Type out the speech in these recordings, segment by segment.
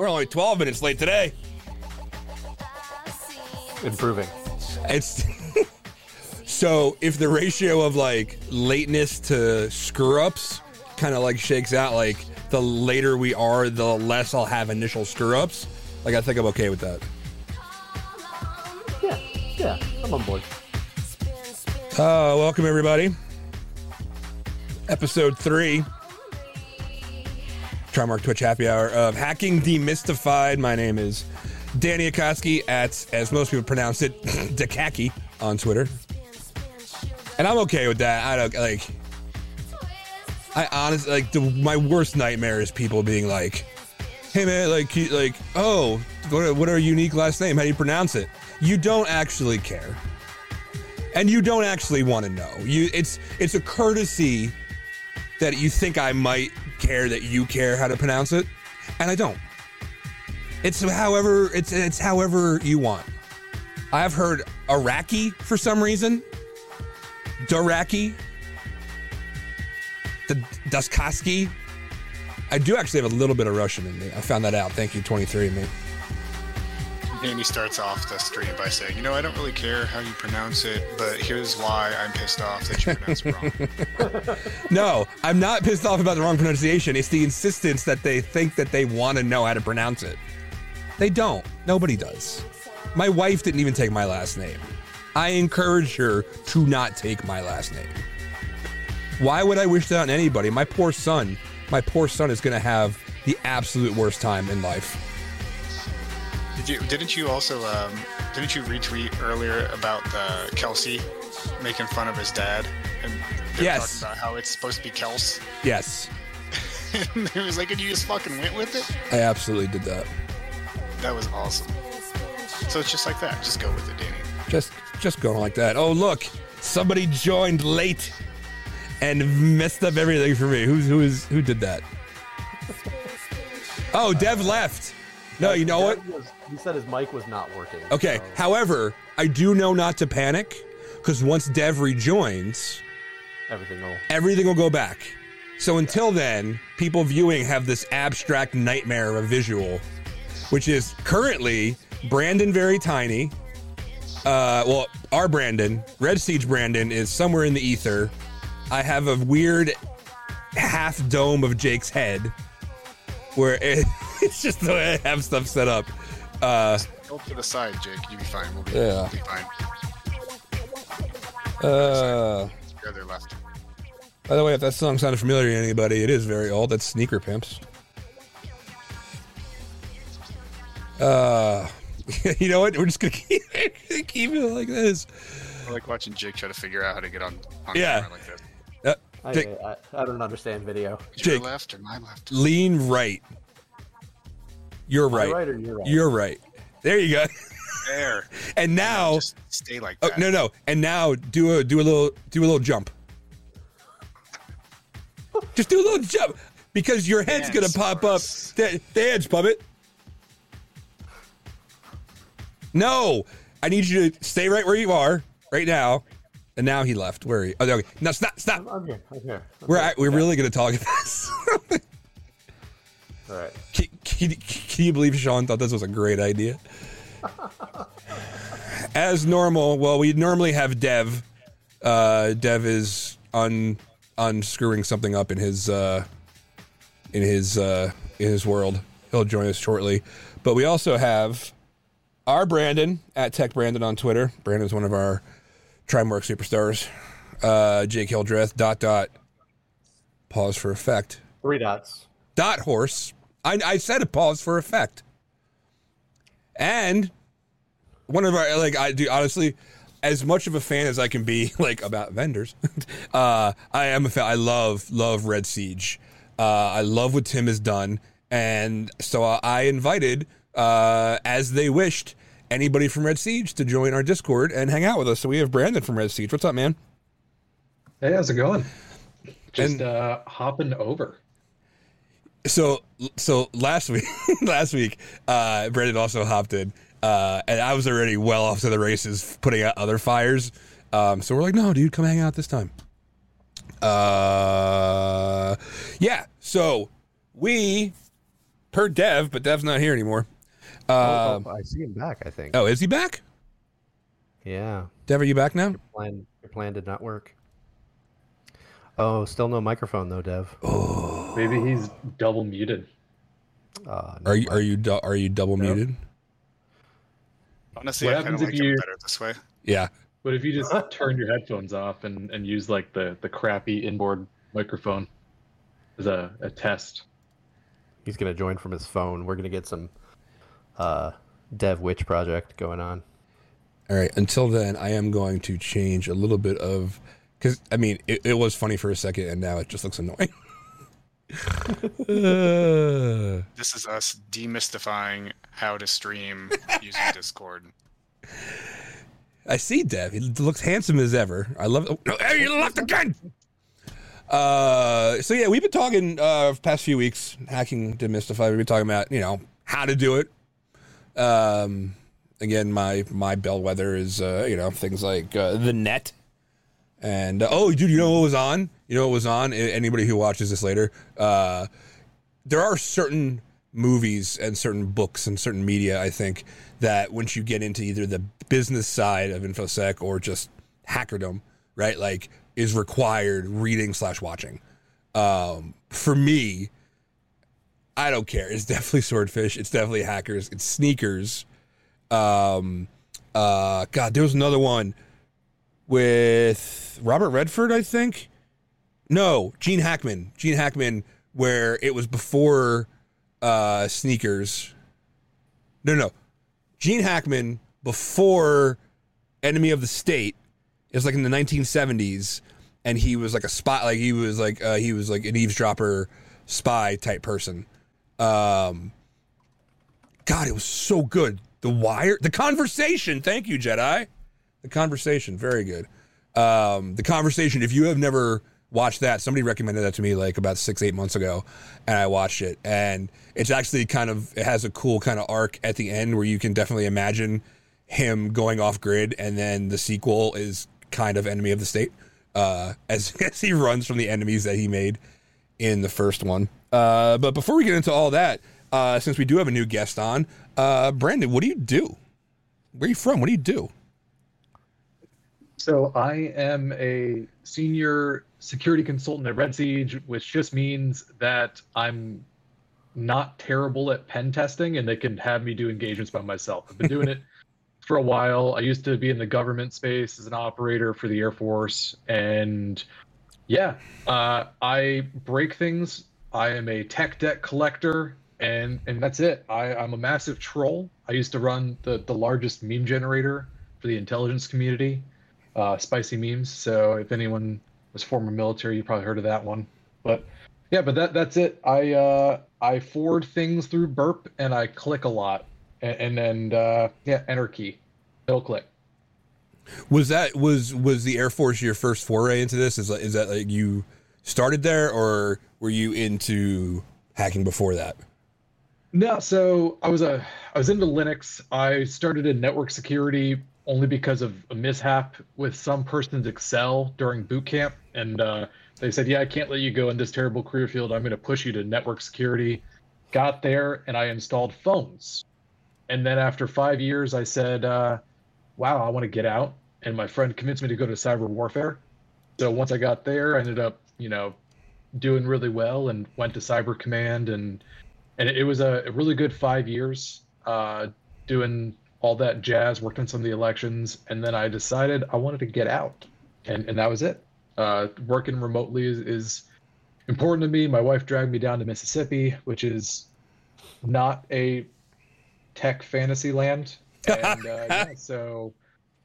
We're only 12 minutes late today. Improving. It's so if the ratio of like lateness to screw ups kind of like shakes out, like the later we are, the less I'll have initial screw ups. Like I think I'm okay with that. Yeah, yeah, I'm on board. Uh, welcome everybody. Episode three. Trimarc Twitch Happy Hour of Hacking Demystified. My name is Danny Akoski at, as most people pronounce it, Dakaki on Twitter. And I'm okay with that. I don't like. I honestly like the, my worst nightmare is people being like, "Hey man, like, like, oh, what are, what are unique last name? How do you pronounce it?" You don't actually care, and you don't actually want to know. You, it's it's a courtesy that you think I might care that you care how to pronounce it, and I don't. It's however it's it's however you want. I've heard Iraqi for some reason. Daraki. The Daskaski. I do actually have a little bit of Russian in me. I found that out. Thank you, 23 me. Danny starts off the stream by saying, "You know, I don't really care how you pronounce it, but here's why I'm pissed off that you pronounce it wrong." No, I'm not pissed off about the wrong pronunciation. It's the insistence that they think that they want to know how to pronounce it. They don't. Nobody does. My wife didn't even take my last name. I encourage her to not take my last name. Why would I wish that on anybody? My poor son, my poor son is going to have the absolute worst time in life. Did you? Didn't you also? Um, didn't you retweet earlier about uh, Kelsey making fun of his dad and Yes. talking about how it's supposed to be Kels? Yes, it was like, and you just fucking went with it. I absolutely did that. That was awesome. So it's just like that. Just go with it, Danny. Just just going like that. Oh look, somebody joined late and messed up everything for me. Who's who is who did that? Oh, Dev left. No, you know what? Was- he said his mic was not working. Okay. so- However, I do know not to panic because once Dev rejoins, everything will. everything will go back. So until then, people viewing have this abstract nightmare of a visual, which is currently Brandon very tiny. Uh, well, our Brandon, Red Siege Brandon, is somewhere in the ether. I have a weird half dome of Jake's head, where it, it's just the way I have stuff set up. Uh, Go to the side, Jake. You'll be fine. We'll be, Yeah. we'll be fine. uh, The other left. By the way, if that song sounded familiar to anybody, it is very old. That's Sneaker Pimps. Uh, you know what? We're just gonna keep, keep it like this. I like watching Jake try to figure out how to get on, on Yeah. like this. Uh, I, Jake, I, I don't understand video. Your left or my left? lean right. You're right. right you're right? You're right. There you go. There. And now, Just stay like oh that. no no. And now do a do a little do a little jump. Just do a little jump because your head's gonna pop for up. us. Da- Dance, puppet. No, I need you to stay right where you are right now. And now he left. Where are you? Oh, okay. No, stop, stop. I'm here. I'm here. I'm We're here. we're Yeah. really gonna talk about this. All right. Can, you believe Sean thought this was a great idea? As normal, well, we normally have Dev. Uh, Dev is un unscrewing something up in his uh, in his uh, in his world. He'll join us shortly, but we also have our Brandon at Tech Brandon on Twitter. Brandon's one of our Trimarc superstars. Uh, Jake Hildreth. Dot dot. Pause for effect Three dots. dot horse. I, I said a pause for effect. And one of our like I do honestly, as much of a fan as I can be like about vendors, uh, I am a fan. I love love Red Siege. Uh, I love what Tim has done, and so uh, I invited, uh, as they wished, anybody from Red Siege to join our Discord and hang out with us. So we have Brandon from Red Siege. What's up, man? Hey, how's it going? Just And- uh, hopping over. So so last week last week uh Brandon also hopped in uh and I was already well off to the races putting out other fires um so we're like no dude come hang out this time uh yeah so we per Dev, but Dev's not here anymore. Uh, oh, I see him back. I think. oh, is he back? Yeah. Dev, are you back now? Plan. Your plan did not work. Oh, still no microphone though, Dev. Maybe he's double muted. Uh, Are you are you du- are you double muted? Honestly, What I kind of happens like if you- better this way. Yeah. But if you just turn your headphones off and, and use like the, the crappy inboard microphone as a, a test. He's gonna join from his phone. We're gonna get some uh, Dev Witch project going on. All right. Until then, I am going to change a little bit of because I mean it, it was funny for a second, and now it just looks annoying. This is us demystifying how to stream using Discord. I see Dev. He looks handsome as ever. I love. Oh, no, hey, you left again. Uh, so yeah, we've been talking uh past few weeks hacking demystify. We've been talking about you know how to do it. Um, again, my my bellwether is uh, you know things like uh, the net. And uh, oh, dude, you know what was on? You know what was on? Anybody who watches this later, uh, there are certain movies and certain books and certain media. I think that once you get into either the business side of infosec or just hackerdom, right? Like is required reading slash watching. Um, for me, I don't care. It's definitely swordfish. It's definitely hackers. It's sneakers. Um, uh, God, there was another one with Robert Redford, I think. No, Gene Hackman. Gene Hackman, where it was before uh, sneakers. No, no, Gene Hackman before Enemy of the State. It was like in the 1970s, and he was like a spy. Like he was like uh, he was like an eavesdropper spy type person. Um, God, it was so good. The Wire, the conversation. Thank you, Jedi. The conversation, very good. Um, the conversation. If you have never watched that, somebody recommended that to me like about six, eight months ago, and I watched it, and it's actually kind of it has a cool kind of arc at the end where you can definitely imagine him going off grid, and then the sequel is kind of enemy of the state uh, as as he runs from the enemies that he made in the first one. Uh, but before we get into all that, uh, since we do have a new guest on, uh, Brandon, what do you do? Where are you from? What do you do? So I am a senior security consultant at Red Siege, which just means that I'm not terrible at pen testing and they can have me do engagements by myself. I've been doing it for a while. I used to be in the government space as an operator for the Air Force. And yeah, uh, I break things. I am a tech debt collector. And, and that's it. I, I'm a massive troll. I used to run the, the largest meme generator for the intelligence community uh, spicy memes. So if anyone was former military, you probably heard of that one. But yeah, but that that's it. I uh, I forward things through Burp and I click a lot, and, and then uh, yeah, enter key, middle click. Was that was was the Air Force your first foray into this? Is is that like you started there, or were you into hacking before that? No, so I was a I was into Linux. I started in network security only because of a mishap with some person's Excel during boot camp, and uh, they said, "Yeah, I can't let you go in this terrible career field. I'm going to push you to network security." Got there, and I installed phones. And then after five years, I said, uh, "Wow, I want to get out." And my friend convinced me to go to cyber warfare. So once I got there, I ended up, you know, doing really well and went to Cyber Command and and it, was a, a really good five years uh, doing all that jazz. Worked on some of the elections, and then I decided I wanted to get out, and and that was it. Uh, working remotely is, is important to me. My wife dragged me down to Mississippi, which is not a tech fantasy land, and uh, yeah, so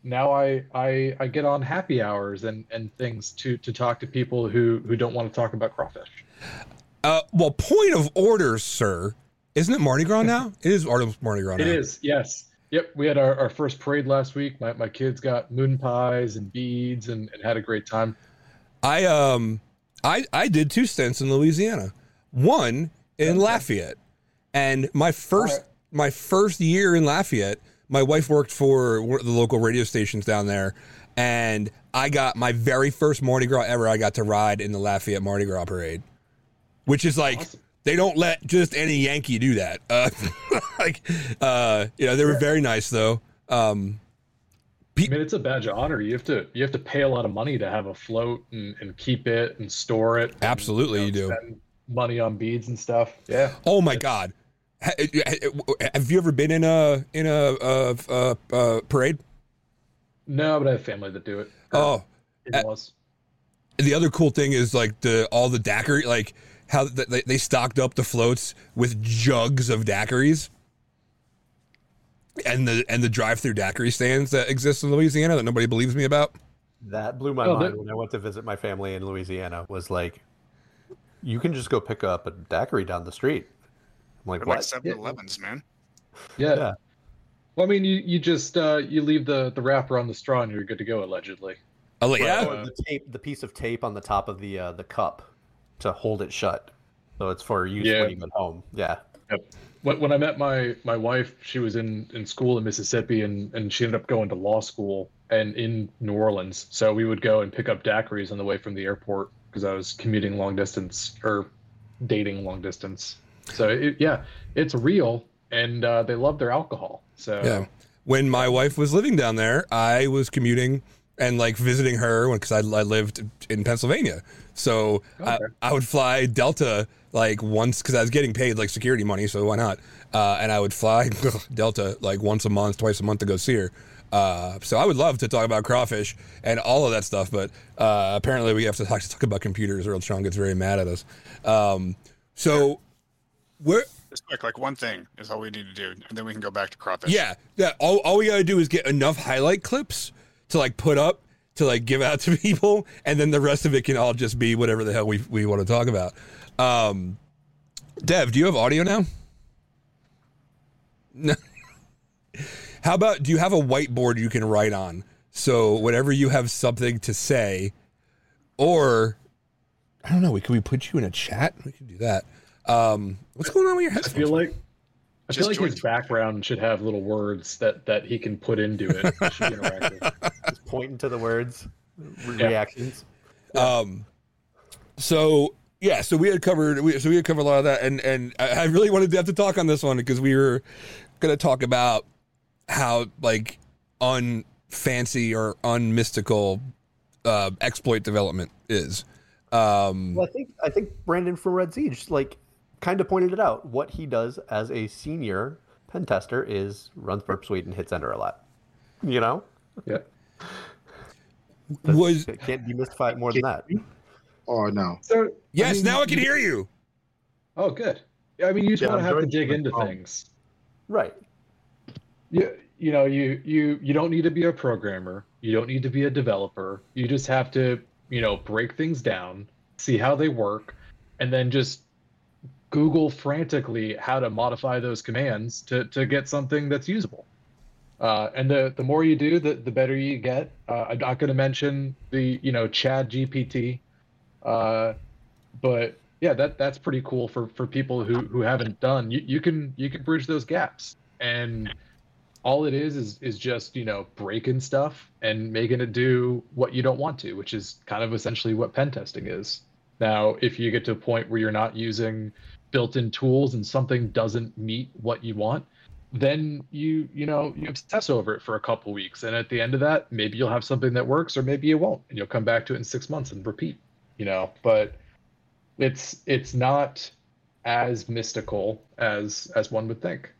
now I, I I get on happy hours and, and things to, to talk to people who, who don't want to talk about crawfish. Uh, well, point of order, sir. Isn't it Mardi Gras now? It is Mardi Gras now. It is, yes. Yep, we had our, our first parade last week. My, my kids got moon pies and beads and, and had a great time. I um I I did two stints in Louisiana. One in Lafayette. And my first Alright. my first year in Lafayette, my wife worked for one of the local radio stations down there and I got my very first Mardi Gras ever I got to ride in the Lafayette Mardi Gras parade. Which is like Awesome. They don't let just any Yankee do that. Uh, like, uh, you know, they were very nice though. Um, I mean, it's a badge of honor. You have to you have to pay a lot of money to have a float and, and keep it and store it. and, Absolutely, you do. spend Money on beads and stuff. Yeah. oh my God, have you ever been in a in a, uh uh uh parade? No, but I have family that do it. Oh, In-laws. the other cool thing is like the all the daiquiri, like how they, they stocked up the floats with jugs of daiquiris, and the and the drive-through daiquiri stands that exist in Louisiana that nobody believes me about. That blew my Oh, mind that- when I went to visit my family in Louisiana. Was like, you can just go pick up a daiquiri down the street. I'm like, They're like what? 7 Elevens, man. yeah. yeah. Well, I mean, you, you just uh, you leave the, the wrapper on the straw and you're good to go. Allegedly. I'm like, yeah, Oh, the tape, the piece of tape on the top of the uh, the cup to hold it shut. So it's for use Yeah. when you get home. Yeah. Yep. When, when I met my my wife, she was in, in school in Mississippi, and, and she ended up going to law school and in New Orleans. So we would go and pick up daiquiris on the way from the airport because I was commuting long distance or dating long distance. So it, yeah, it's real, and uh, they love their alcohol. So yeah. When my wife was living down there, I was commuting and like visiting her because I, I lived in Pennsylvania. So I, Okay. I would fly Delta like once because I was getting paid like security money, so why not? Uh, and I would fly Delta like once a month, twice a month to go see her. Uh, so I would love to talk about crawfish and all of that stuff, but uh, apparently we have to talk, to talk about computers, or else Sean gets very mad at us. Um, so where Just quick, like one thing is all we need to do, and then we can go back to crawfish. Yeah, yeah. All, all we gotta do is get enough highlight clips to like put up to like give out to people, and then the rest of it can all just be whatever the hell we we want to talk about. Um, Dev, do you have audio now? No. How about do you have a whiteboard you can write on? So whenever you have something to say, or I don't know, we could we put you in a chat? We could do that. Um, what's going on with your headphones? I feel like I Just feel like join his background should have little words that that he can put into it. It should be interactive. Just pointing to the words, re- Yeah. reactions. Um, so yeah, so we had covered, we, so we had covered a lot of that, and and I I really wanted to have to talk on this one because we were going to talk about how like unfancy or unmystical uh, exploit development is. Um, Well, I think I think Brandon from Red Siege like kind of pointed it out. What he does as a senior pen tester is runs burp suite and hits enter a lot. You know, Yeah. was it can't demystify it more than that. Oh no? So yes, mean, now I can hear you. Oh, good. Yeah, I mean, you just Yeah, want to have to dig into Oh. things. Right. You, you know, you you you don't need to be a programmer. You don't need to be a developer. You just have to, you know, break things down, see how they work, and then just Google frantically how to modify those commands to to get something that's usable. Uh, and the the more you do, the the better you get. Uh, I'm not going to mention the you know ChatGPT, uh, but yeah, that that's pretty cool for for people who who haven't done. You you can you can bridge those gaps, and all it is is is just you know breaking stuff and making it do what you don't want to, which is kind of essentially what pen testing is. Now, if you get to a point where you're not using built-in tools and something doesn't meet what you want, then you you know you obsess over it for a couple weeks, and at the end of that, maybe you'll have something that works, or maybe you won't, and you'll come back to it in six months and repeat. You know, but it's it's not as mystical as as one would think.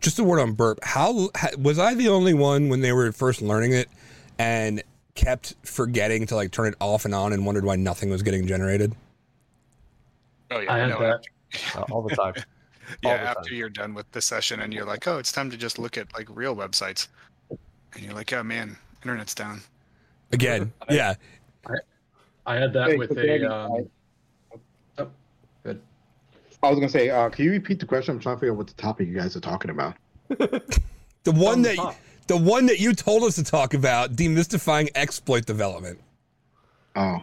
Just a word on burp. How was I the only one when they were first learning it and kept forgetting to like turn it off and on and wondered why nothing was getting generated? Oh yeah. I had no, that. after- Uh, all the time. yeah, all the after time. you're done with the session and you're like, oh, it's time to just look at like real websites, and you're like, oh man, internet's down. Again, yeah. I had that Hey, with so a. Um, oh, good. I was gonna say, uh, can you repeat the question? I'm trying to figure out what the topic you guys are talking about. The one on the that top. the one that you told us to talk about, demystifying exploit development. Oh.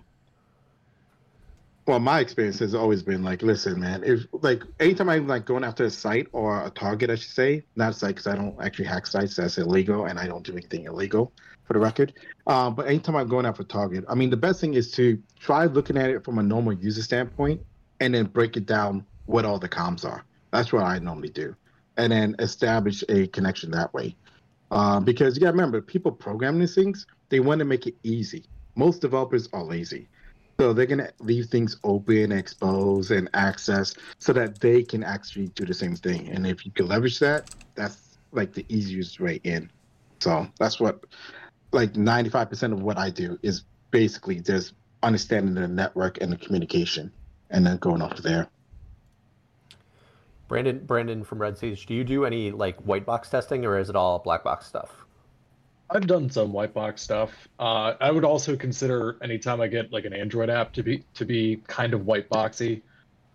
Well, my experience has always been like, listen, man, if like anytime I'm like going after a site or a target, I should say, not site because I don't actually hack sites, that's illegal, and I don't do anything illegal for the record. Um, but anytime I'm going after a target, I mean, the best thing is to try looking at it from a normal user standpoint and then break it down what all the comms are. That's what I normally do, and then establish a connection that way. Uh, because you got to remember, people programming these things, they want to make it easy. Most developers are lazy. So they're going to leave things open, expose, and access so that they can actually do the same thing. And if you can leverage that, that's like the easiest way in. So that's what, like 95% of what I do is basically just understanding the network and the communication and then going off there. Brandon, Brandon from Red Siege, do you do any like white box testing or is it all black box stuff? I've done some white box stuff. Uh, I would also consider anytime I get like an Android app to be to be kind of white boxy,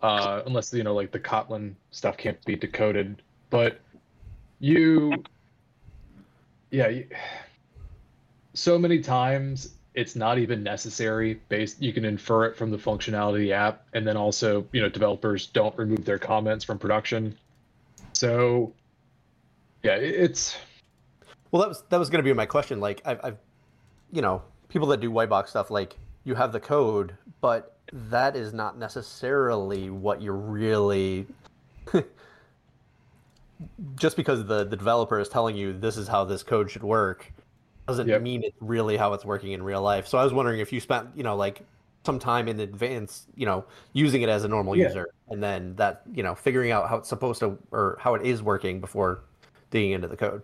uh, unless you know like the Kotlin stuff can't be decoded. But you, yeah, you, so many times it's not even necessary. Based, you can infer it from the functionality of the app, and then also you know developers don't remove their comments from production. So, yeah, it, it's Well, that was that was going to be my question. Like, I've, I've, you know, people that do white box stuff, like you have the code, but that is not necessarily what you're really. Just because the the developer is telling you this is how this code should work, doesn't Yep. mean it's really how it's working in real life. So I was wondering if you spent, you know, like some time in advance, you know, using it as a normal Yeah. user, and then that, you know, figuring out how it's supposed to or how it is working before digging into the code.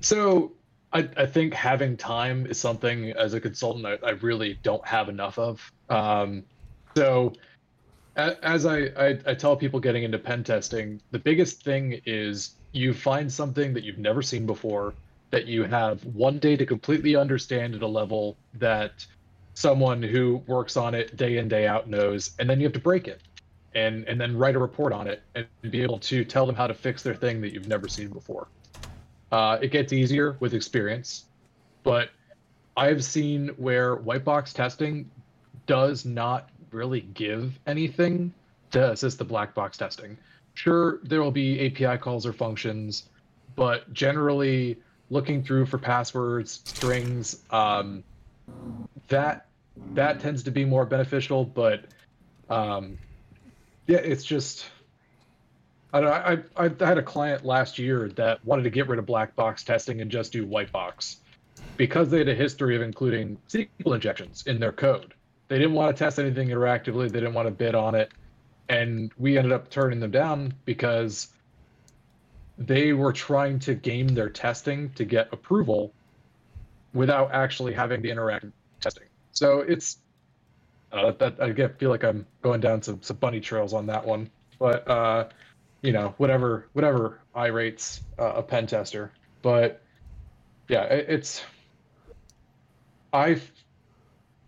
So I, I think having time is something as a consultant I, I really don't have enough of. Um, so a, as I, I, I tell people getting into pen testing, the biggest thing is you find something that you've never seen before that you have one day to completely understand at a level that someone who works on it day in day out knows and then you have to break it and and then write a report on it and be able to tell them how to fix their thing that you've never seen before uh, it gets easier with experience, but I've seen where white box testing does not really give anything to assist the black box testing. Sure, there will be API calls or functions, but generally looking through for passwords, strings, um, that that tends to be more beneficial. But um, yeah, it's just I, I I had a client last year that wanted to get rid of black box testing and just do white box because they had a history of including SQL injections in their code. They didn't want to test anything interactively. They didn't want to bid on it, and we ended up turning them down because they were trying to game their testing to get approval without actually having the interactive testing. So it's uh, that I feel like I'm going down some, some bunny trails on that one, but uh, you know whatever whatever I rates uh, a pen tester, but yeah, it, it's I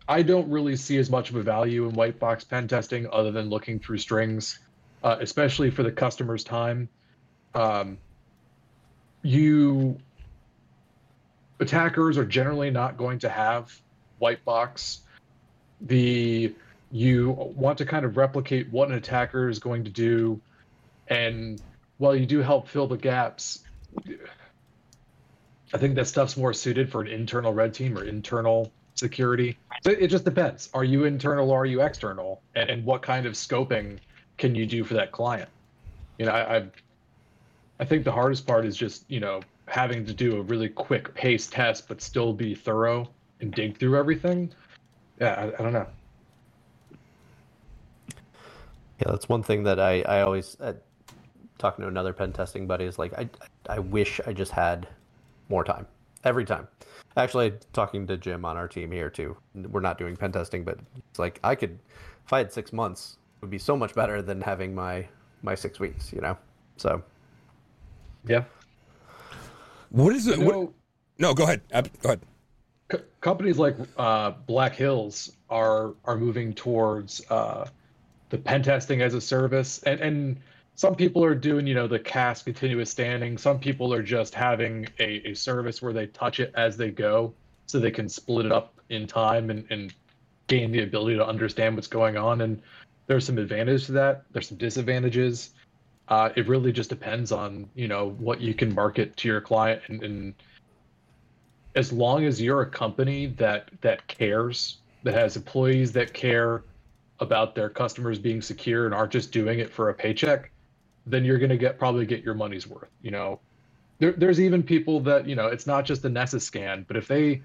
I don't really see as much of a value in white box pen testing other than looking through strings, uh, especially for the customer's time. Um, you attackers are generally not going to have white box. The you want to kind of replicate what an attacker is going to do, and while you do help fill the gaps, I think that stuff's more suited for an internal red team or internal security. So it just depends. Are you internal or are you external? And, and what kind of scoping can you do for that client? You know, I, I I think the hardest part is just, you know, having to do a really quick pace test but still be thorough and dig through everything. Yeah, I, I don't know. Yeah, that's one thing that I, I always talking to another pen testing buddy is like I I wish I just had more time every time. Actually, talking to Jim on our team here too. We're not doing pen testing, but it's like I could if I had six months it would be so much better than having my my six weeks. You know, so Yeah. What is it? What, know- no, go ahead. Go ahead. co- companies like uh, Black Hills are are moving towards uh, the pen testing as a service, and and some people are doing you know the cast continuous standing. Some people are just having a, a service where they touch it as they go, so they can split it up in time and, and gain the ability to understand what's going on. And there's some advantages to that. There's some disadvantages. Uh, it really just depends on you know what you can market to your client and, and as long as you're a company that that cares that has employees that care about their customers being secure and aren't just doing it for a paycheck, then you're going to get probably get your money's worth. You know, there, there's even people that you know it's not just the Nessus scan, but if they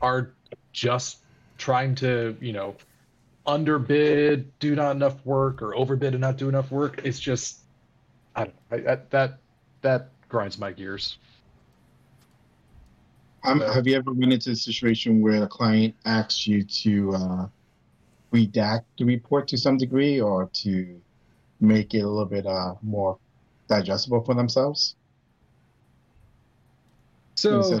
are just trying to you know underbid, do not enough work, or overbid and not do enough work, it's just I, don't, I that that that grinds my gears. Um, have you ever run into a situation where a client asks you to uh, redact the report to some degree or to make it a little bit uh, more digestible for themselves? So,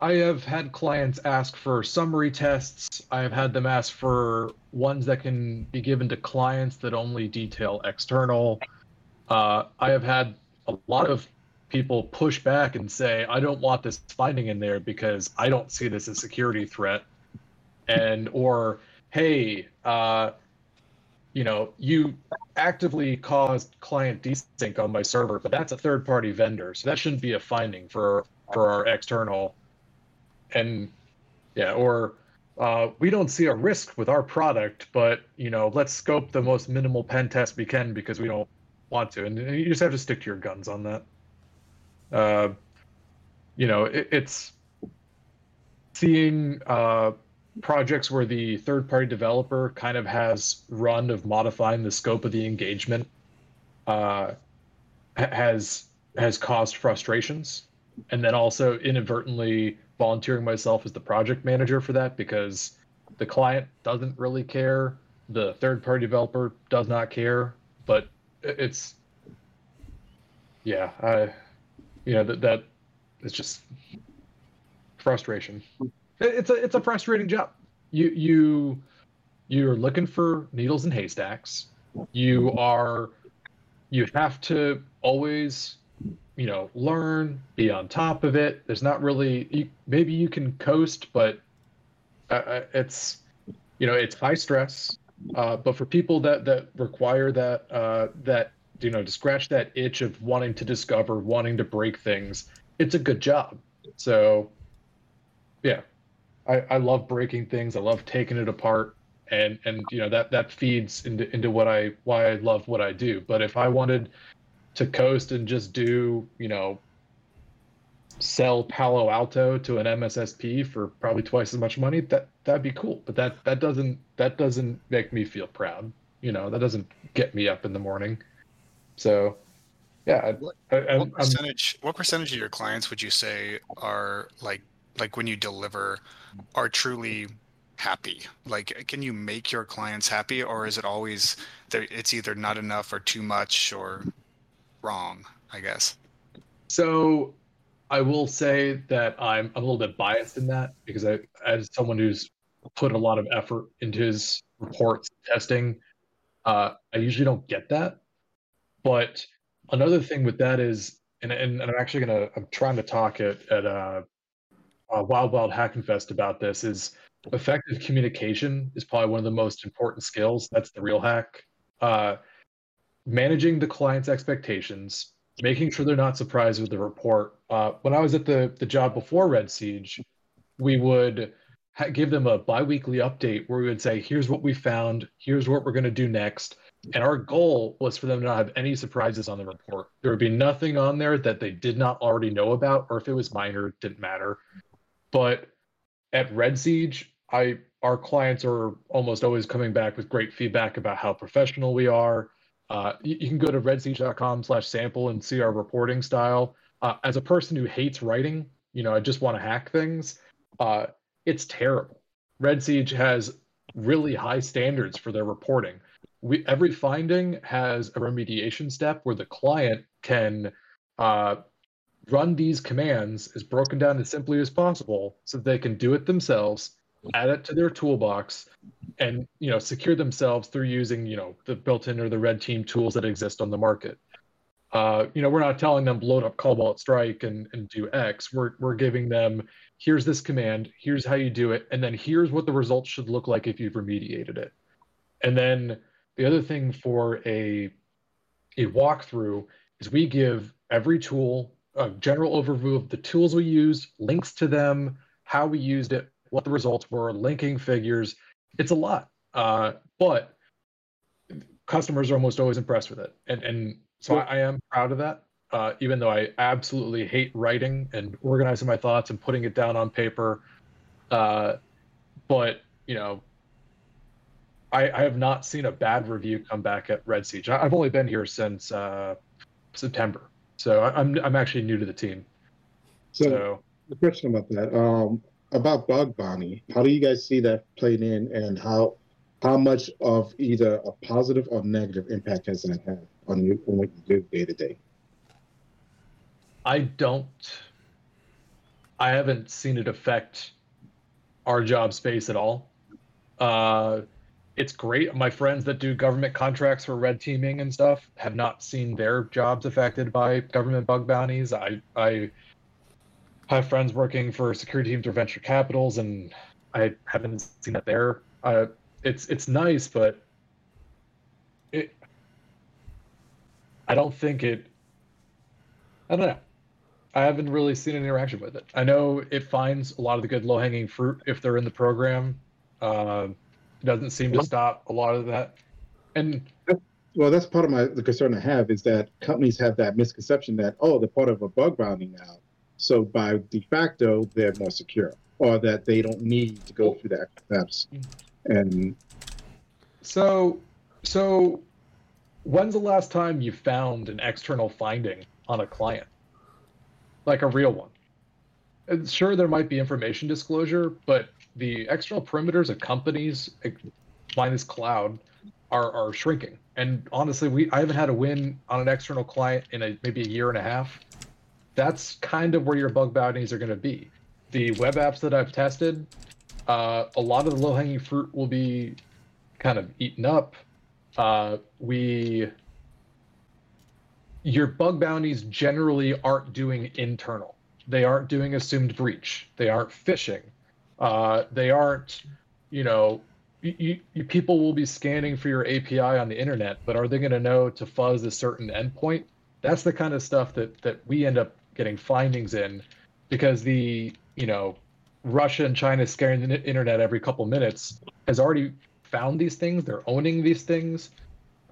I have had clients ask for summary tests. I have had them ask for ones that can be given to clients that only detail external. Uh, I have had a lot of people push back and say, I don't want this finding in there because I don't see this as a security threat. And, or, hey, uh, you know, you actively caused client desync on my server, but that's a third party vendor. So that shouldn't be a finding for, for our external. And yeah, or uh, we don't see a risk with our product, but you know, let's scope the most minimal pen test we can because we don't want to. And you just have to stick to your guns on that. Uh, you know, it, it's seeing uh, projects where the third party developer kind of has run of modifying the scope of the engagement uh, has has caused frustrations. And then also inadvertently volunteering myself as the project manager for that because the client doesn't really care. The third party developer does not care. But it's yeah i you know that that is just frustration. It's a it's a frustrating job. You you you're looking for needles and haystacks. You are you have to always you know learn be on top of it there's not really you, maybe you can coast but uh, uh it's you know it's high stress uh, but for people that that require that uh, that you know to scratch that itch of wanting to discover wanting to break things it's a good job so yeah i i love breaking things i love taking it apart and and you know that that feeds into into what i why i love what i do but if i wanted to coast and just do you know sell Palo Alto to an MSSP for probably twice as much money, that that'd be cool. But that that doesn't that doesn't make me feel proud. You know, that doesn't get me up in the morning. So, yeah. What, I, what percentage? I'm, what percentage of your clients would you say are like like when you deliver are truly happy? Like, can you make your clients happy, or is it always it's either not enough or too much or wrong? I guess. So, I will say that I'm, I'm a little bit biased in that because I, as someone who's put a lot of effort into his reports testing, uh, I usually don't get that. But another thing with that is, and, and, and I'm actually gonna, I'm trying to talk at at uh, uh, Wild West Hacking Fest about this. Is effective communication is probably one of the most important skills. That's the real hack. Uh, managing the client's expectations, making sure they're not surprised with the report. Uh, when I was at the the job before Red Siege, we would ha- give them a biweekly update where we would say, "Here's what we found. Here's what we're going to do next." And our goal was for them to not have any surprises on the report. There would be nothing on there that they did not already know about, or if it was minor, it didn't matter. But at Red Siege, I our clients are almost always coming back with great feedback about how professional we are. Uh, you, you, can go to redsiege.com slash sample and see our reporting style. Uh, as a person who hates writing, you know, I just want to hack things. Uh, it's terrible. Red Siege has really high standards for their reporting we every finding has a remediation step where the client can uh, run these commands as broken down as simply as possible so they can do it themselves add it to their toolbox and you know secure themselves through using you know the built-in or the red team tools that exist on the market. Uh, you know we're not telling them load up cobalt strike and, and do x. We're, we're giving them here's this command here's how you do it and then here's what the results should look like if you've remediated it. And then the other thing for a a walkthrough is we give every tool a general overview of the tools we use, links to them, how we used it, what the results were, linking figures. It's a lot. uh, but customers are almost always impressed with it, and and so I, I am proud of that. Uh, even though I absolutely hate writing and organizing my thoughts and putting it down on paper, uh, but you know, I, I have not seen a bad review come back at Red Siege. I've only been here since uh, September, so I, I'm I'm actually new to the team. So, So the question about that, um, about bug bounty, how do you guys see that played in, and how how much of either a positive or negative impact has that had on you on what you do day to day? I don't. I haven't seen it affect our job space at all. Uh, it's great. My friends that do government contracts for red teaming and stuff have not seen their jobs affected by government bug bounties. I I have friends working for security teams or venture capitals, and I haven't seen that there. Uh, it's it's nice, but it. I don't think it. I don't know. I haven't really seen an interaction with it. I know it finds a lot of the good low hanging fruit if they're in the program. Uh, doesn't seem to stop a lot of that. And Well, that's part of my the concern I have is that companies have that misconception that oh they're part of a bug bounty now, so by de facto they're more secure, or that they don't need to go through that steps. And so, so when's the last time you found an external finding on a client? Like a real one? And sure, there might be information disclosure, but the external perimeters of companies, minus cloud, are, are shrinking. And honestly, we I haven't had a win on an external client in a, maybe a year and a half. That's kind of where your bug bounties are going to be. The web apps that I've tested, uh, a lot of the low hanging fruit will be kind of eaten up. Uh, we your bug bounties generally aren't doing internal. They aren't doing assumed breach. They aren't phishing. Uh, they aren't, you know, you, you, people will be scanning for your API on the internet, but are they going to know to fuzz a certain endpoint? That's the kind of stuff that that we end up getting findings in, because the you know Russia and China scanning the internet every couple minutes has already found these things. They're owning these things.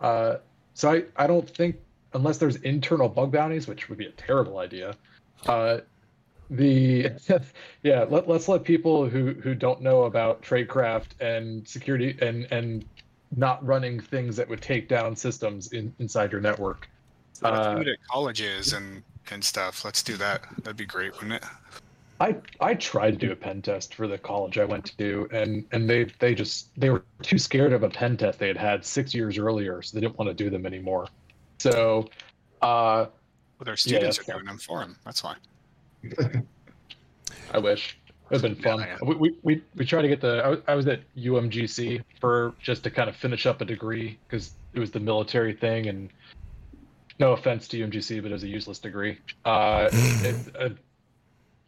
Uh, so I, I don't think unless there's internal bug bounties, which would be a terrible idea. Uh, the yeah, let, let's let people who who don't know about tradecraft and security and and not running things that would take down systems in, inside your network. Let's Uh, do at colleges and and stuff. Let's do that. That'd be great, wouldn't it? I I tried to do a pen test for the college I went to, and and they they just they were too scared of a pen test they had had six years earlier, so they didn't want to do them anymore. So, uh, Well, their students that's are doing them for them. That's why. I wish it'd been fun. Yeah, We, we we we tried to get the. I was, I was at UMGC for just to kind of finish up a degree because it was the military thing, and no offense to UMGC, but it was a useless degree. Uh, it, uh,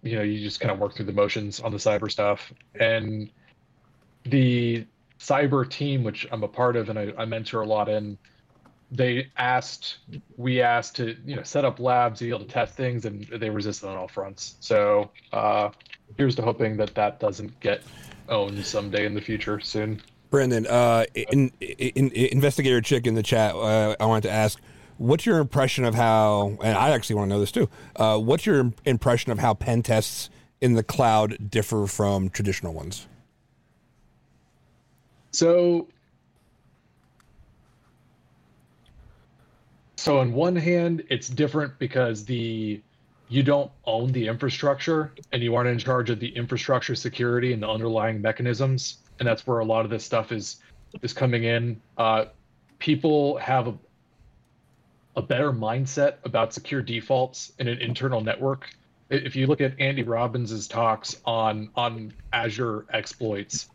you know, you just kind of work through the motions on the cyber stuff, and the cyber team, which I'm a part of and I, I mentor a lot in, they asked, we asked to, you know, set up labs, to be able to test things, and they resisted on all fronts. So uh, here's to hoping that that doesn't get owned someday in the future soon. Brandon, uh, in, in, in, investigator chick in the chat, uh, I wanted to ask, what's your impression of how? And I actually want to know this too. Uh, what's your impression of how pen tests in the cloud differ from traditional ones? So, so on one hand, it's different because the you don't own the infrastructure and you aren't in charge of the infrastructure security and the underlying mechanisms, and that's where a lot of this stuff is is coming in. Uh, people have a a better mindset about secure defaults in an internal network. If you look at Andy Robbins's talks on on Azure exploits,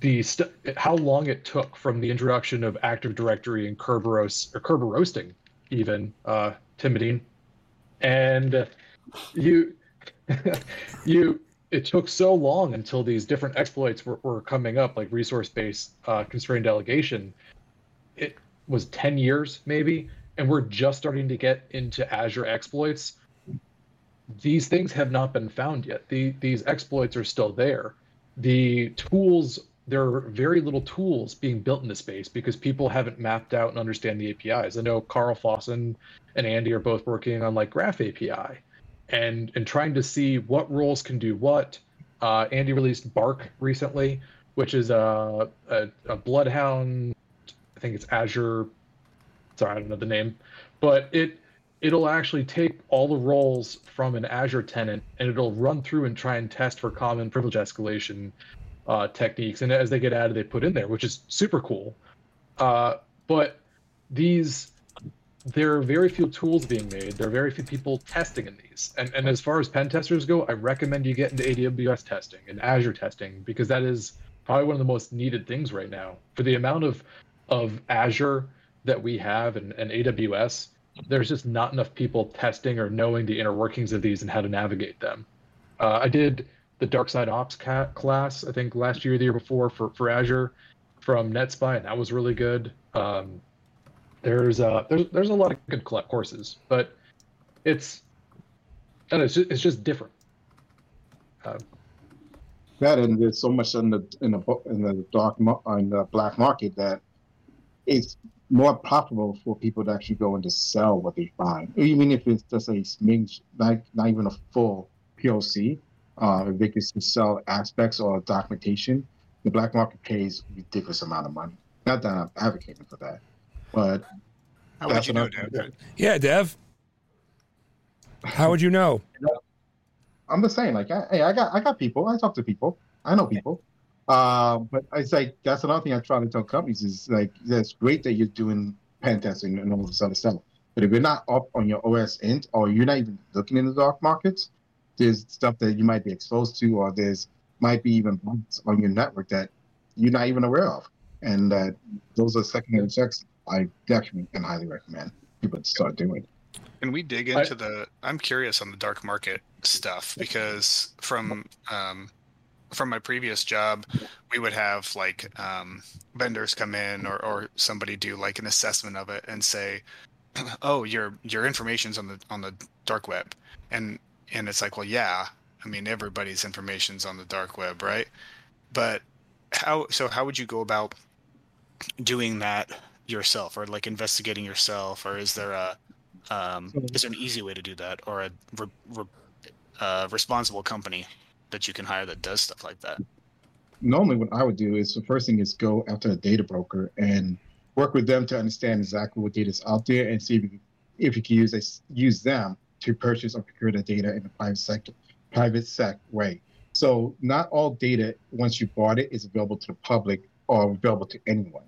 the st- how long it took from the introduction of Active Directory and Kerberos or Kerberoasting, even uh, Tim Medin, and you you it took so long until these different exploits were, were coming up, like resource-based uh, constrained delegation. It was ten years maybe, and we're just starting to get into Azure exploits. These things have not been found yet. The, these exploits are still there. The tools there are very little tools being built in the space because people haven't mapped out and understand the APIs. I know Karl Fosaaen and Andy are both working on like Graph API, and and trying to see what roles can do what. Uh, Andy released Bark recently, which is a, a, a Bloodhound. I think it's Azure. Sorry, I don't know the name, but it it'll actually take all the roles from an Azure tenant and it'll run through and try and test for common privilege escalation uh, techniques. And as they get added, they put in there, which is super cool. Uh, but these, there are very few tools being made. There are very few people testing in these. And, and as far as pen testers go, I recommend you get into AWS testing and Azure testing because that is probably one of the most needed things right now. For the amount of, of Azure that we have and, and AWS, there's just not enough people testing or knowing the inner workings of these and how to navigate them. Uh, I did the Dark Side Ops class, I think last year, the year before for, for Azure from NetSPI, and that was really good. Um, there's uh, there's there's a lot of good courses, but it's and it's just, it's just different. Uh, that and there's so much in the in the in the dark in the black market that it's more profitable for people to actually go and to sell what they find, even if it's just a smidge, not, not even a full POC. Uh, if they can sell aspects or documentation, the black market pays ridiculous amount of money. Not that I'm advocating for that, but how would you know, Dev? Yeah, Dev. How would you know? I'm just saying, like, I, hey, I got, I got people. I talk to people. I know people. Uh, but it's like that's another thing I try to tell companies is like that's great that you're doing pen testing and all this other stuff. But if you're not up on your OSINT or you're not even looking in the dark markets, there's stuff that you might be exposed to, or there's might be even bugs on your network that you're not even aware of. And uh, those are secondary checks I definitely can highly recommend people to start doing. Can we dig into I, the? I'm curious on the dark market stuff because from um, from my previous job, we would have like um, vendors come in or, or somebody do like an assessment of it and say, "Oh, your your information's on the on the dark web," and and it's like, well, yeah, I mean everybody's information's on the dark web, right? But how so? How would you go about doing that yourself, or like investigating yourself, or is there a um, is there an easy way to do that, or a re, re, uh, responsible company that you can hire that does stuff like that? Normally, what I would do is the first thing is go after a data broker and work with them to understand exactly what data is out there and see if you, if you can use use them to purchase or procure the data in a private sector, private sec way. So not all data once you bought it is available to the public or available to anyone.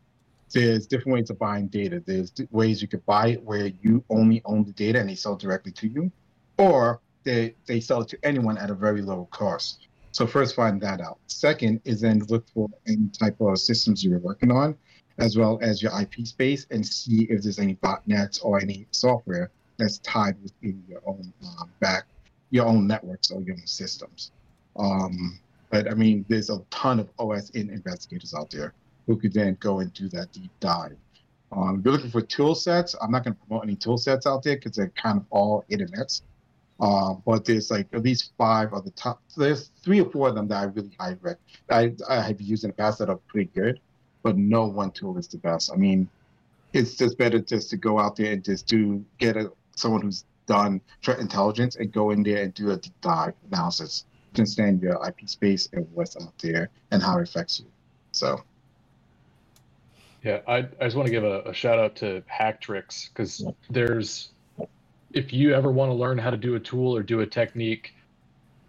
There's different ways of buying data. There's ways you could buy it where you only own the data and they sell directly to you, or they, they sell it to anyone at a very low cost. So first find that out. Second is then look for any type of systems you're working on, as well as your IP space, and see if there's any botnets or any software that's tied within your own uh, back, your own networks or your own systems. Um, but I mean, there's a ton of OSINT investigators out there who could then go and do that deep dive. Um, if you're looking for tool sets, I'm not going to promote any tool sets out there because they're kind of all internets. Uh, but there's like at least five of the top. There's three or four of them that I really high rec. I, I have used in the past that are pretty good, but no one tool is the best. I mean, it's just better just to go out there and just do get a someone who's done threat intelligence and go in there and do a deep dive analysis to understand your IP space and what's out there and how it affects you. So. Yeah, I, I just want to give a, a shout out to Hacktricks because there's if you ever want to learn how to do a tool or do a technique,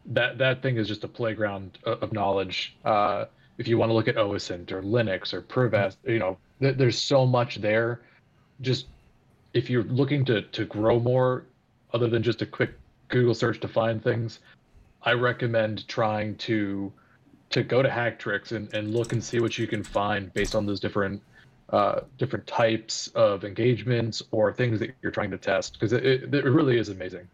that that thing is just a playground of knowledge. Uh, if you want to look at OSINT or Linux or Privesc, you know, th- there's so much there. Just if you're looking to to grow more, other than just a quick Google search to find things, I recommend trying to to go to Hacktricks and, and look and see what you can find based on those different uh, different types of engagements or things that you're trying to test because it, it, it, really is amazing.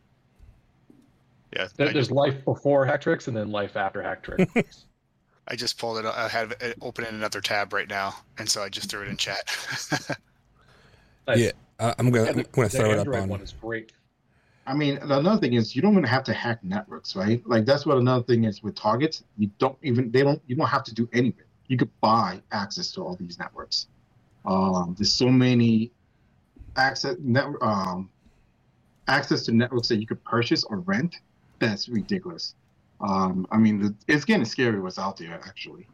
Yeah, there, there's life before Hacktricks and then life after Hacktricks. I just pulled it. I have it open in another tab right now, and so I just threw it in chat. nice. Yeah, I'm gonna I'm gonna throw it up on. One is great. I mean, another thing is you don't even have to hack networks, right? Like that's what another thing is with targets. You don't even they don't you don't have to do anything you could buy access to all these networks. Um, there's so many access net, um, access to networks that you could purchase or rent. That's ridiculous. Um, I mean, the, it's getting scary what's out there actually,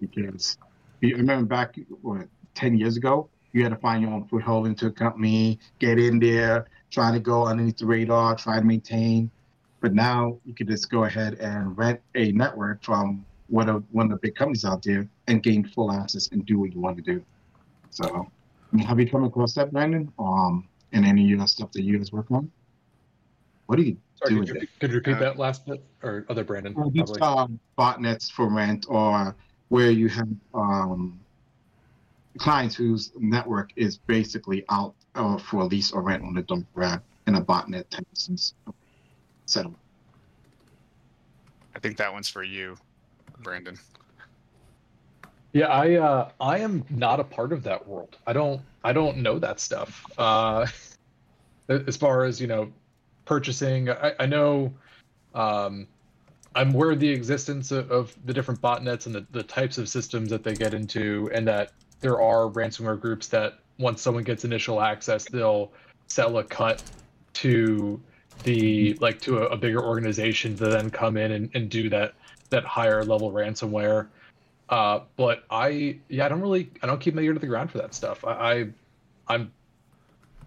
because I remember back what ten years ago, you had to find your own foothold into a company, get in there, try to go underneath the radar, try to maintain. But now you could just go ahead and rent a network from one of one of the big companies out there and gain full access and do what you want to do. So, I mean, have you come across that, Brandon? Um, in any of the stuff that you guys work on? What are you Sorry, could you, could you repeat Uh, that last bit? Or other Brandon? Well, these, um, botnets for rent or where you have um, clients whose network is basically out uh, for lease or rent on the dump grab in a botnet type of sense- setup. I think that one's for you, Brandon. Yeah, I uh, I am not a part of that world. I don't I don't know that stuff. Uh, as far as you know, purchasing, I, I know um, I'm aware of the existence of, of the different botnets and the, the types of systems that they get into, and that there are ransomware groups that once someone gets initial access, they'll sell a cut to the like to a, a bigger organization to then come in and, and do that that higher level ransomware. Uh, but I, yeah, I don't really, I don't keep my ear to the ground for that stuff. I, I I'm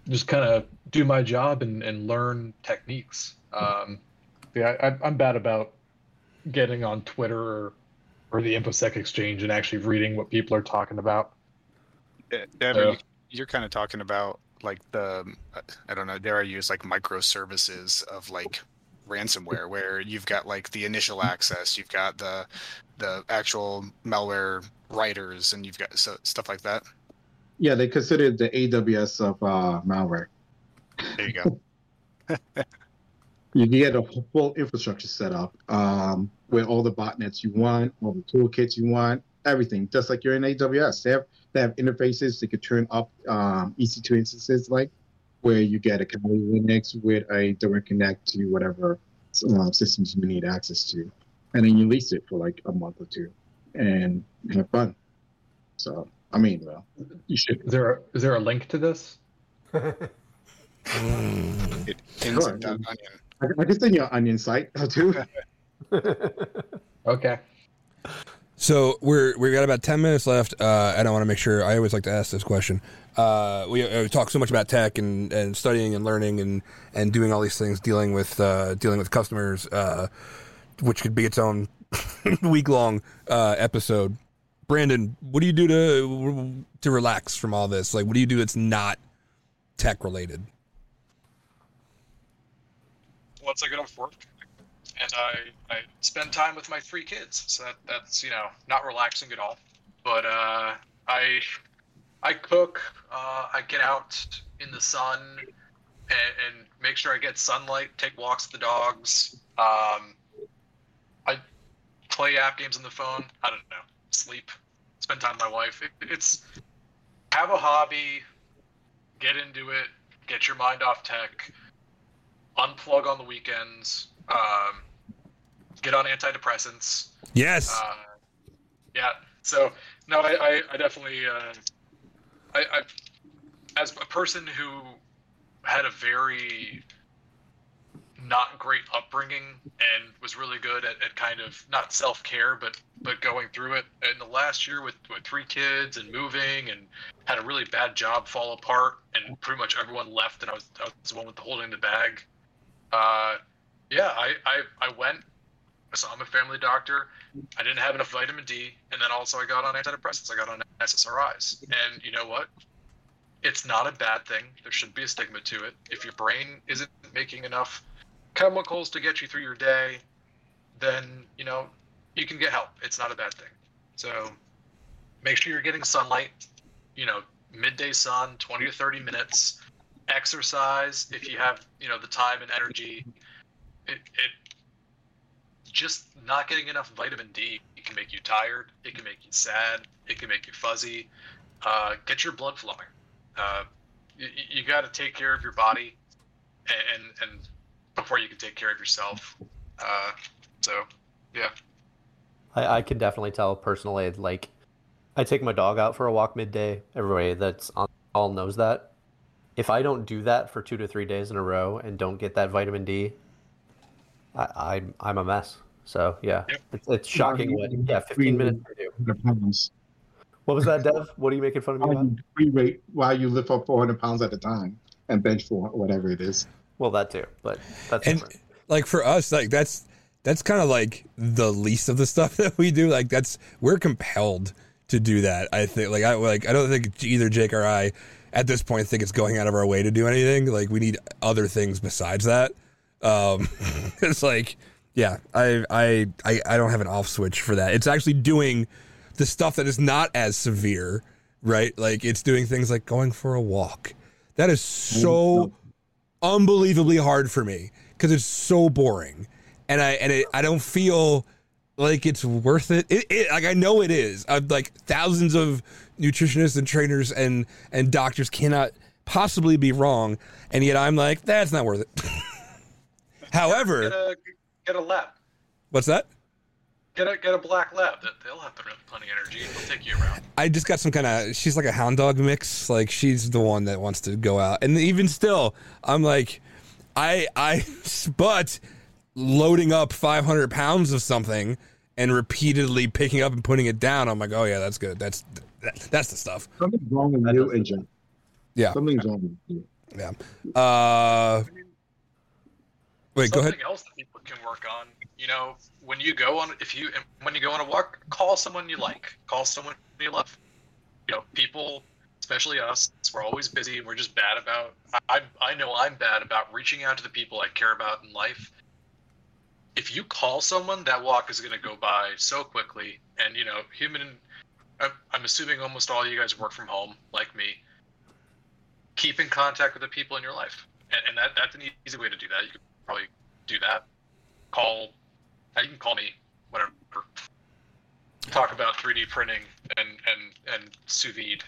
just kind of do my job and, and learn techniques. Um, yeah, I, I'm bad about getting on Twitter or, or the InfoSec exchange and actually reading what people are talking about. Uh, Yeah. you- you're kind of talking about like the uh, I don't know, dare I use like microservices of like ransomware where you've got like the initial access, you've got the the actual malware writers, and you've got so, stuff like that. Yeah, they consider it the AWS of uh, malware. There you go. You can get a full infrastructure set up um, with all the botnets you want, all the toolkits you want, everything. Just like you're in AWS, they have they have interfaces that could turn up um, EC2 instances, like where you get a Kali Linux with a direct connect to whatever uh, systems you need access to, and then you lease it for like a month or two, and have fun. So, I mean, well, you should. Is there a, is there a link to this? Mm. It ins Sure. and onion. I, I can send you an onion site too. Okay. So we're we've got about ten minutes left, uh, and I want to make sure. I always like to ask this question. Uh, we, uh, we talk so much about tech and, and studying and learning and, and doing all these things, dealing with uh, dealing with customers, uh, which could be its own week long episode. Brandon, what do you do to to relax from all this? Like, what do you do that's not tech related? once I get off work, and I, I spend time with my three kids. So that, that's you know not relaxing at all. But uh, I I cook. Uh, I get out in the sun and, and make sure I get sunlight. Take walks with the dogs. Um, I play app games on the phone. I don't know. Sleep. Spend time with my wife. It, it's have a hobby. Get into it. Get your mind off tech unplug on the weekends, um, get on antidepressants. Yes. Uh, yeah. So no, I, I, I definitely, uh, I, I, as a person who had a very not great upbringing and was really good at, at kind of not self care, but but going through it. In the last year with, with three kids and moving and had a really bad job fall apart and pretty much everyone left and I was, I was the one with the holding the bag. Uh, yeah, I, I, I went, I saw I'm a family doctor. I didn't have enough vitamin D, and then also I got on antidepressants. I got on SSRIs, and you know what? It's not a bad thing. There should be a stigma to it. If your brain isn't making enough chemicals to get you through your day, then you know you can get help. It's not a bad thing. So make sure you're getting sunlight. You know, midday sun, 20 to 30 minutes. Exercise if you have you know the time and energy. It, it just not getting enough vitamin D it can make you tired. It can make you sad. It can make you fuzzy. Uh, get your blood flowing. Uh, you you got to take care of your body, and and before you can take care of yourself. Uh, so, yeah. I, I can definitely tell personally. Like, I take my dog out for a walk midday. Everybody that's on all knows that. If I don't do that for two to three days in a row and don't get that vitamin D, I, I'm I'm a mess. So yeah, Yep. it's, it's shocking what yeah, 15 minutes to do. 400 pounds. What was that, Dev? What are you making fun of me While about? free weight while you lift up 400 pounds at a time and bench for whatever it is. Well, that too, but that's And different. like for us, like that's that's kind of like the least of the stuff that we do. Like that's we're compelled to do that. I think like I like I don't think either Jake or I at this point think it's going out of our way to do anything. Like we need other things besides that. Um it's like yeah, I I I, I don't have an off switch for that. It's actually doing the stuff that is not as severe, right? Like it's doing things like going for a walk. That is so unbelievably hard for me because it's so boring, and I and it, I don't feel like it's worth it. It, it. Like I know it is. I'm like thousands of nutritionists and trainers and and doctors cannot possibly be wrong, and yet I'm like that's not worth it. However, get a lab. what's that? Get a get a black lab. That they'll have plenty of energy. They'll take you around. I just got some kind of. She's like a hound dog mix. Like she's the one that wants to go out, and even still, I'm like, I I, but loading up 500 pounds of something and repeatedly picking up and putting it down. I'm like, oh yeah, that's good. That's that, that's the stuff. Something's wrong with That you, doesn't- Agent. Yeah, Something's wrong with you. yeah. Uh, wait, go ahead. else that people can work on. You know, when you go on, if you when you go on a walk, call someone you like. Call someone you love. You know, people, especially us, we're always busy. and We're just bad about. I I know I'm bad about reaching out to the people I care about in life. If you call someone, that walk is going to go by so quickly. And you know, human. I'm, I'm assuming almost all you guys work from home, like me. Keep in contact with the people in your life, and, and that that's an easy way to do that. You could probably do that. Call, uh, you can call me, whatever. Talk about 3D printing and and and sous vide.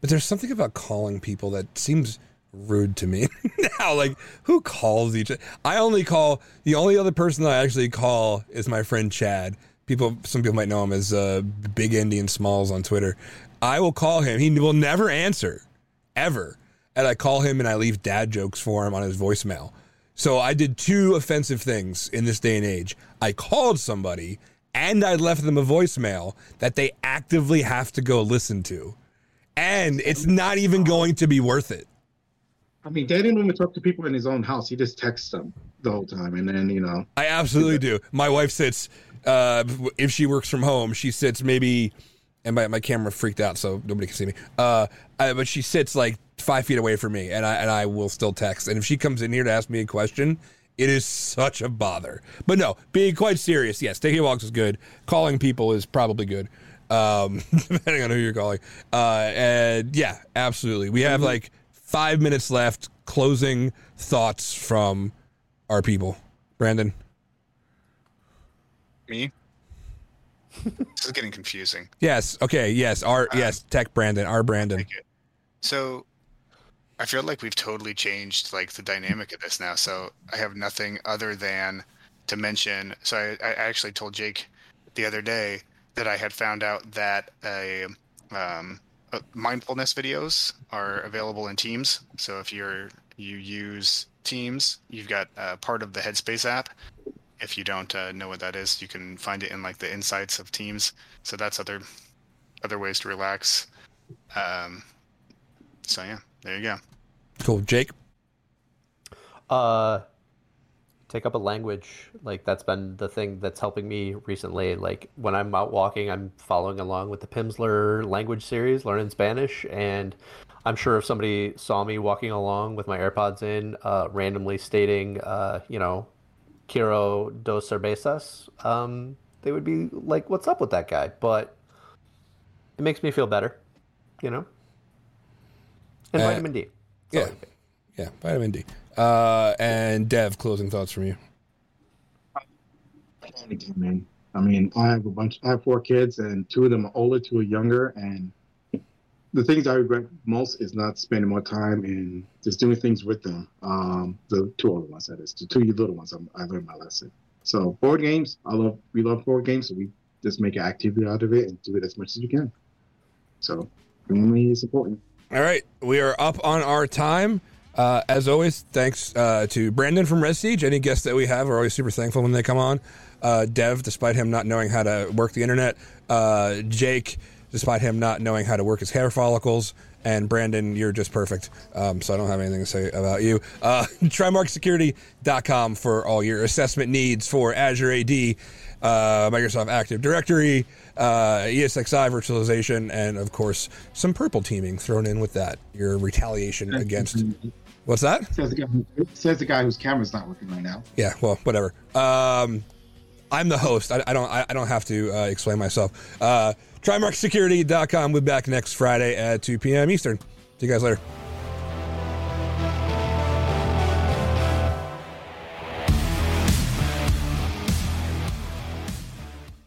But there's something about calling people that seems rude to me now. Like, who calls each? I only call the only other person that I actually call is my friend Chad. People, some people might know him as uh, Big Indian Smalls on Twitter. I will call him. He will never answer, ever. And I call him and I leave dad jokes for him on his voicemail. So I did two offensive things in this day and age. I called somebody and I left them a voicemail that they actively have to go listen to and it's not even going to be worth it. I mean, Dad didn't even talk to people in his own house. He just texts them the whole time, and then you know, I absolutely do. My wife sits, uh, if she works from home, she sits maybe, and my, my camera freaked out, so nobody can see me. Uh, I, but she sits like five feet away from me, and I and I will still text. And if she comes in here to ask me a question, it is such a bother. But no, being quite serious, yes, taking walks is good. Calling people is probably good. Um, depending on who you're calling. Uh, and yeah, absolutely. We have like five minutes left. Closing thoughts from our people. Brandon. Me? this is getting confusing. Yes. Okay. Yes. Our Uh, yes. Tech Brandon. Our Brandon. Thank you. So I feel like we've totally changed like the dynamic of this now. So I have nothing other than to mention. So I, I actually told Jake the other day that I had found out that a um, uh, mindfulness videos are available in Teams. So if you're you use Teams, you've got uh, part of the Headspace app. If you don't uh, know what that is, you can find it in like the insights of Teams. So that's other other ways to relax. Um, so yeah, there you go. Cool. Jake. Uh, take up a language. Like that's been the thing that's helping me recently. Like when I'm out walking, I'm following along with the Pimsleur language series, learning Spanish, and I'm sure if somebody saw me walking along with my AirPods in, uh, randomly stating, uh, you know, "Quiero dos cervezas," um, they would be like, "What's up with that guy?" But it makes me feel better, you know. And Uh, vitamin D. That's all yeah. Yeah. Vitamin D. Uh, and Dev. Closing thoughts from you. anything, man. I mean, I have a bunch. I have four kids, and two of them are older, two are younger, and the things I regret most is not spending more time and just doing things with them. Um, the two older ones, that is, the two little ones. I'm, I learned my lesson. So board games, I love. We love board games, so we just make an activity out of it and do it as much as you can. So family is important. All right, we are up on our time. Uh, as always, thanks uh, to Brandon from Red Siege. Any guests that we have are always super thankful when they come on. Uh, Dev, despite him not knowing how to work the internet. Uh, Jake, despite him not knowing how to work his hair follicles. And Brandon, you're just perfect. Um, so I don't have anything to say about you. Uh, TrimarcSecurity.com for all your assessment needs for Azure AD, uh, Microsoft Active Directory, uh, ESXi virtualization, and of course, some purple teaming thrown in with that. Your retaliation against. What's that? Says the guy, says the guy whose camera's not working right now. Yeah, well, whatever. Um, I'm the host. I, I don't. I, I don't have to uh, explain myself. Uh, TrimarcSecurity.com. We'll be back next Friday at 2 p.m. Eastern. See you guys later.